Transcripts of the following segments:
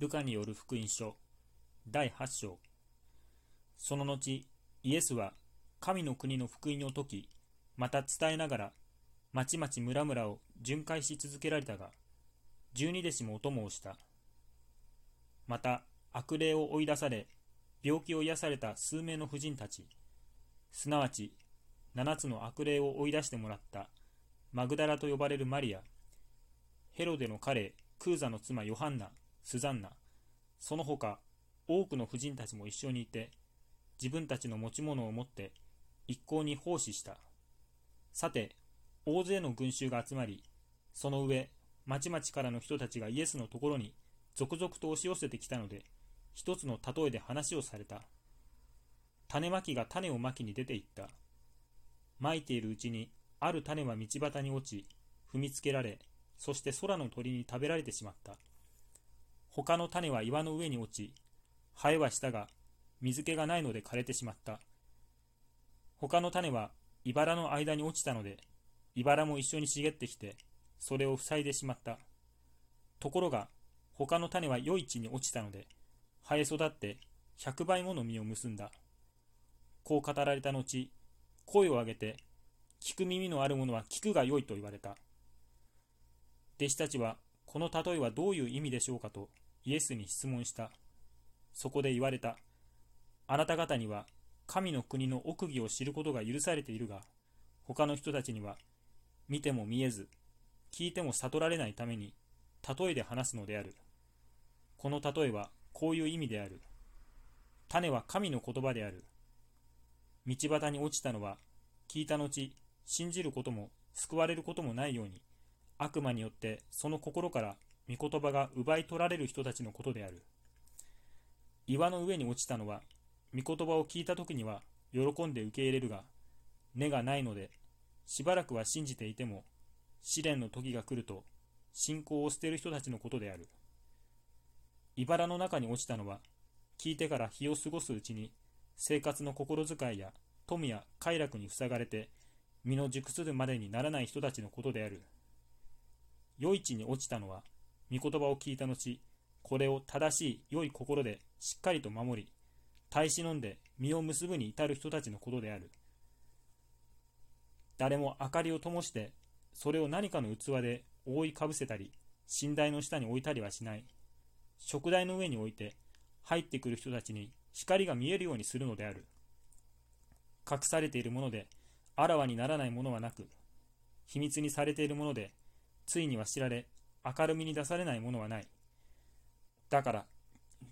ルカによる福音書第8章その後イエスは神の国の福音を説きまた伝えながらまちまち村々を巡回し続けられたが十二弟子もお供をした。また悪霊を追い出され病気を癒された数名の婦人たちすなわち七つの悪霊を追い出してもらったマグダラと呼ばれるマリアヘロデの彼クーザの妻ヨハンナスザンナ。その他多くの婦人たちも一緒にいて自分たちの持ち物を持って一向に奉仕した。さて大勢の群衆が集まりその上町々からの人たちがイエスのところに続々と押し寄せてきたので一つの例えで話をされた。種まきが種をまきに出て行った。まいているうちにある種は道端に落ち踏みつけられそして空の鳥に食べられてしまった。他の種は岩の上に落ち生えはしたが水気がないので枯れてしまった。他の種は茨の間に落ちたので茨も一緒に茂ってきてそれを塞いでしまった。ところが他の種は良い地に落ちたので生え育って100倍もの実を結んだ。こう語られた後声を上げて聞く耳のある者は聞くが良いと言われた。弟子たちはこの例えはどういう意味でしょうかとイエスに質問した。そこで言われた。あなた方には神の国の奥義を知ることが許されているが他の人たちには見ても見えず聞いても悟られないために例えで話すのである。この例えはこういう意味である。種は神の言葉である。道端に落ちたのは聞いた後信じることも救われることもないように悪魔によってその心から御言葉が奪い取られる人たちのことである。岩の上に落ちたのは御言葉を聞いた時には喜んで受け入れるが根がないのでしばらくは信じていても試練の時が来ると信仰を捨てる人たちのことである。茨の中に落ちたのは聞いてから日を過ごすうちに生活の心遣いや富や快楽に塞がれて身の熟するまでにならない人たちのことである。良い地に落ちたのは御言葉を聞いた後これを正しい良い心でしっかりと守り耐え忍んで実を結ぶに至る人たちのことである。誰も明かりを灯してそれを何かの器で覆いかぶせたり寝台の下に置いたりはしない。食台の上に置いて入ってくる人たちに光が見えるようにするのである。隠されているものであらわにならないものはなく秘密にされているものでついには知られ明るみに出されないものはない。だから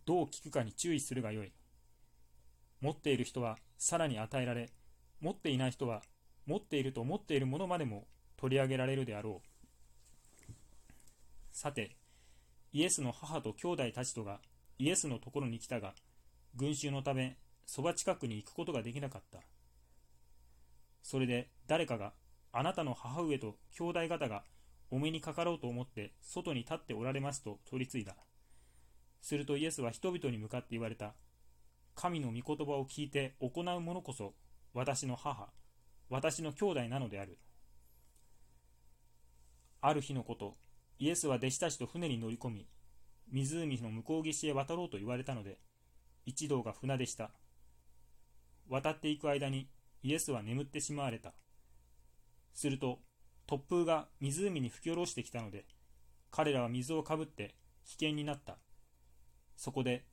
どう聞くかに注意するがよい。持っている人はさらに与えられ持っていない人は持っていると思っているものまでも取り上げられるであろう。さてイエスの母と兄弟たちとがイエスのところに来たが群衆のためそば近くに行くことができなかった。それで誰かがあなたの母上と兄弟方がお目にかかろうと思って外に立っておられますと取り継いだするとイエスは人々に向かって言われた。神の御言葉を聞いて行う者こそ私の母私の兄弟なのである。ある日のことイエスは弟子たちと船に乗り込み湖の向こう岸へ渡ろうと言われたので一同が船でした。渡っていく間にイエスは眠ってしまわれた。すると突風が湖に吹き下ろしてきたので彼らは水をかぶって危険になった。そこで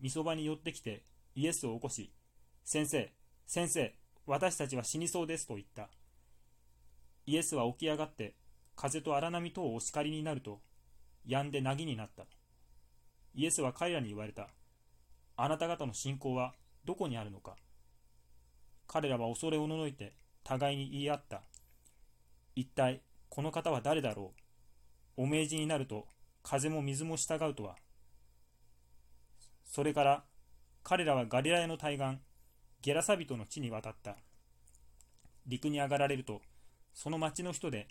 みそばに寄ってきてイエスを起こし先生先生私たちは死にそうですと言った。イエスは起き上がって風と荒波とをお叱りになると止んで凪になった。イエスは彼らに言われた。あなた方の信仰はどこにあるのか。彼らは恐れおののいて互いに言い合った。一体この方は誰だろう？お命じになると風も水も従うとは？それから彼らはガリラヤの対岸ゲラサビトの地に渡った。陸に上がられるとその町の人で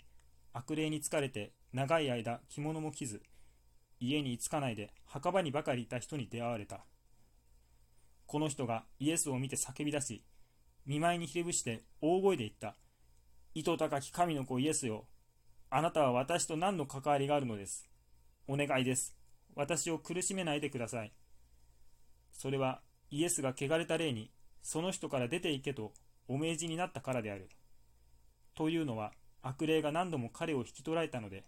悪霊に疲れて長い間着物も着ず家に着かないで墓場にばかりいた人に出会われた。この人がイエスを見て叫び出し見舞いにひれ伏して大声で言った。糸高き神の子イエスよあなたは私と何の関わりがあるのです？お願いです私を苦しめないでください。それはイエスが汚れた霊にその人から出て行けとお命じになったからである。というのは悪霊が何度も彼を引き取られたので、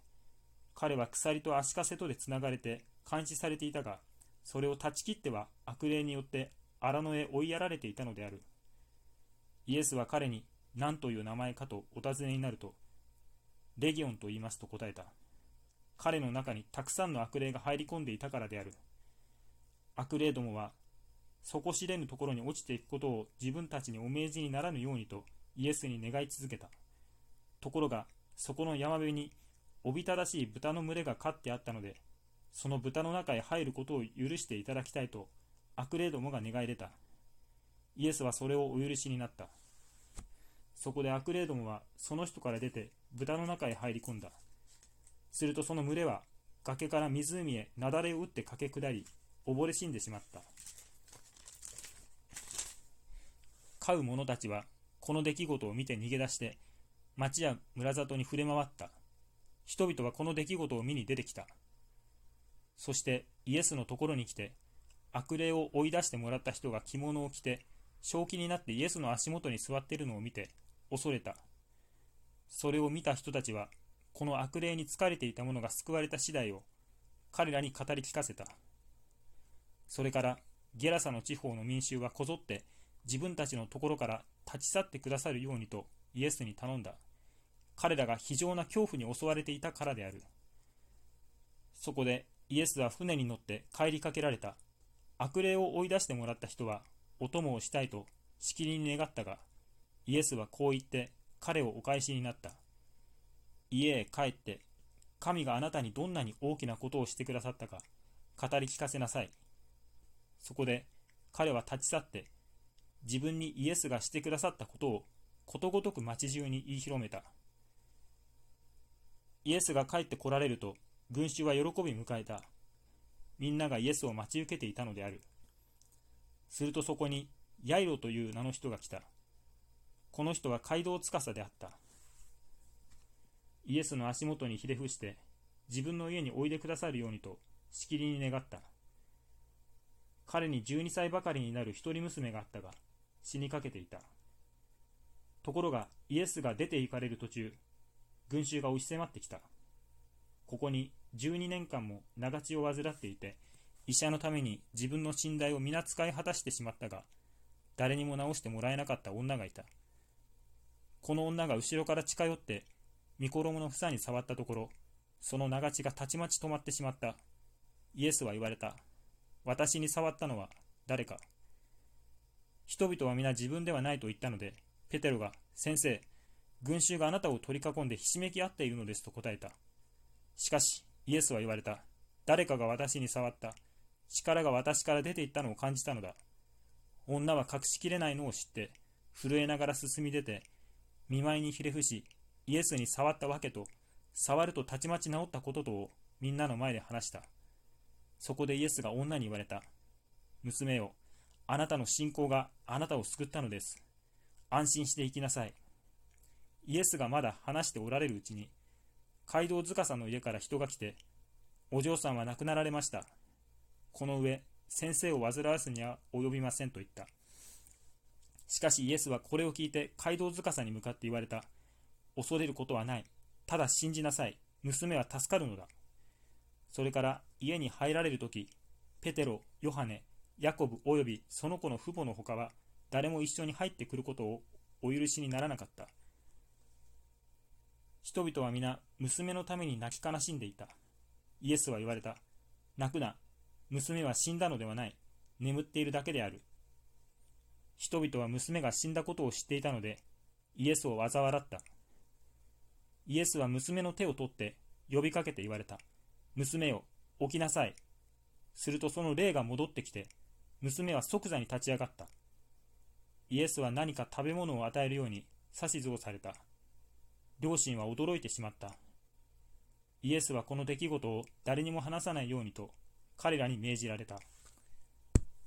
彼は鎖と足かせとでつながれて監視されていたが、それを断ち切っては悪霊によって荒野へ追いやられていたのである。イエスは彼に何という名前かとお尋ねになると、レギオンと言いますと答えた。彼の中にたくさんの悪霊が入り込んでいたからである。悪霊どもは底知れぬところに落ちていくことを自分たちにお命じにならぬようにとイエスに願い続けた。ところが、そこの山辺におびただしい豚の群れが飼ってあったので、その豚の中へ入ることを許していただきたいと悪霊どもが願い出た。イエスはそれをお許しになった。そこで悪霊どもはその人から出て豚の中へ入り込んだ。するとその群れは崖から湖へ雪崩を打って駆け下り、溺れ死んでしまった。飼う者たちはこの出来事を見て逃げ出して町や村里に触れ回った。人々はこの出来事を見に出てきた。そしてイエスのところに来て、悪霊を追い出してもらった人が着物を着て、正気になってイエスの足元に座っているのを見て、恐れた。それを見た人たちは、この悪霊に疲れていた者が救われた次第を彼らに語り聞かせた。それから、ゲラサの地方の民衆はこぞって自分たちのところから立ち去ってくださるようにとイエスに頼んだ。彼らが非常な恐怖に襲われていたからである。そこでイエスは船に乗って帰りかけられた。悪霊を追い出してもらった人はお供をしたいとしきりに願ったが、イエスはこう言って彼をお返しになった。家へ帰って、神があなたにどんなに大きなことをしてくださったか語り聞かせなさい。そこで彼は立ち去って自分にイエスがしてくださったことをことごとく町中に言い広めた。イエスが帰って来られると、群衆は喜び迎えた。みんながイエスを待ち受けていたのである。するとそこに、ヤイロという名の人が来た。この人は街道司であった。イエスの足元にひれ伏して、自分の家においでくださるようにと、しきりに願った。彼に12歳ばかりになる一人娘があったが、死にかけていた。ところが、イエスが出て行かれる途中、群衆が押し迫ってきた。ここに12年間も長血を患っていて、医者のために自分の信頼を皆使い果たしてしまったが、誰にも治してもらえなかった女がいた。この女が後ろから近寄って、御衣の房に触ったところ、その長血がたちまち止まってしまった。イエスは言われた。私に触ったのは誰か。人々は皆自分ではないと言ったので、ペテロが、先生、群衆があなたを取り囲んでひしめき合っているのですと答えた。しかし、イエスは言われた。誰かが私に触った。力が私から出ていったのを感じたのだ。女は隠しきれないのを知って、震えながら進み出て、見舞いにひれ伏し、イエスに触ったわけと、触るとたちまち治ったこととをみんなの前で話した。そこでイエスが女に言われた。娘よ、あなたの信仰があなたを救ったのです。安心して行きなさい。イエスがまだ話しておられるうちに、街道塚さんの家から人が来て、お嬢さんは亡くなられました。この上、先生を煩わすには及びませんと言った。しかしイエスはこれを聞いて街道塚さんに向かって言われた。恐れることはない。ただ信じなさい。娘は助かるのだ。それから家に入られるとき、ペテロ、ヨハネ、ヤコブおよびその子の父母のほかは誰も一緒に入ってくることをお許しにならなかった。人々は皆、娘のために泣き悲しんでいた。イエスは言われた。泣くな。娘は死んだのではない。眠っているだけである。人々は娘が死んだことを知っていたので、イエスを嘲笑った。イエスは娘の手を取って呼びかけて言われた。娘よ、起きなさい。するとその霊が戻ってきて、娘は即座に立ち上がった。イエスは何か食べ物を与えるように指図をされた。両親は驚いてしまった。イエスはこの出来事を誰にも話さないようにと彼らに命じられた。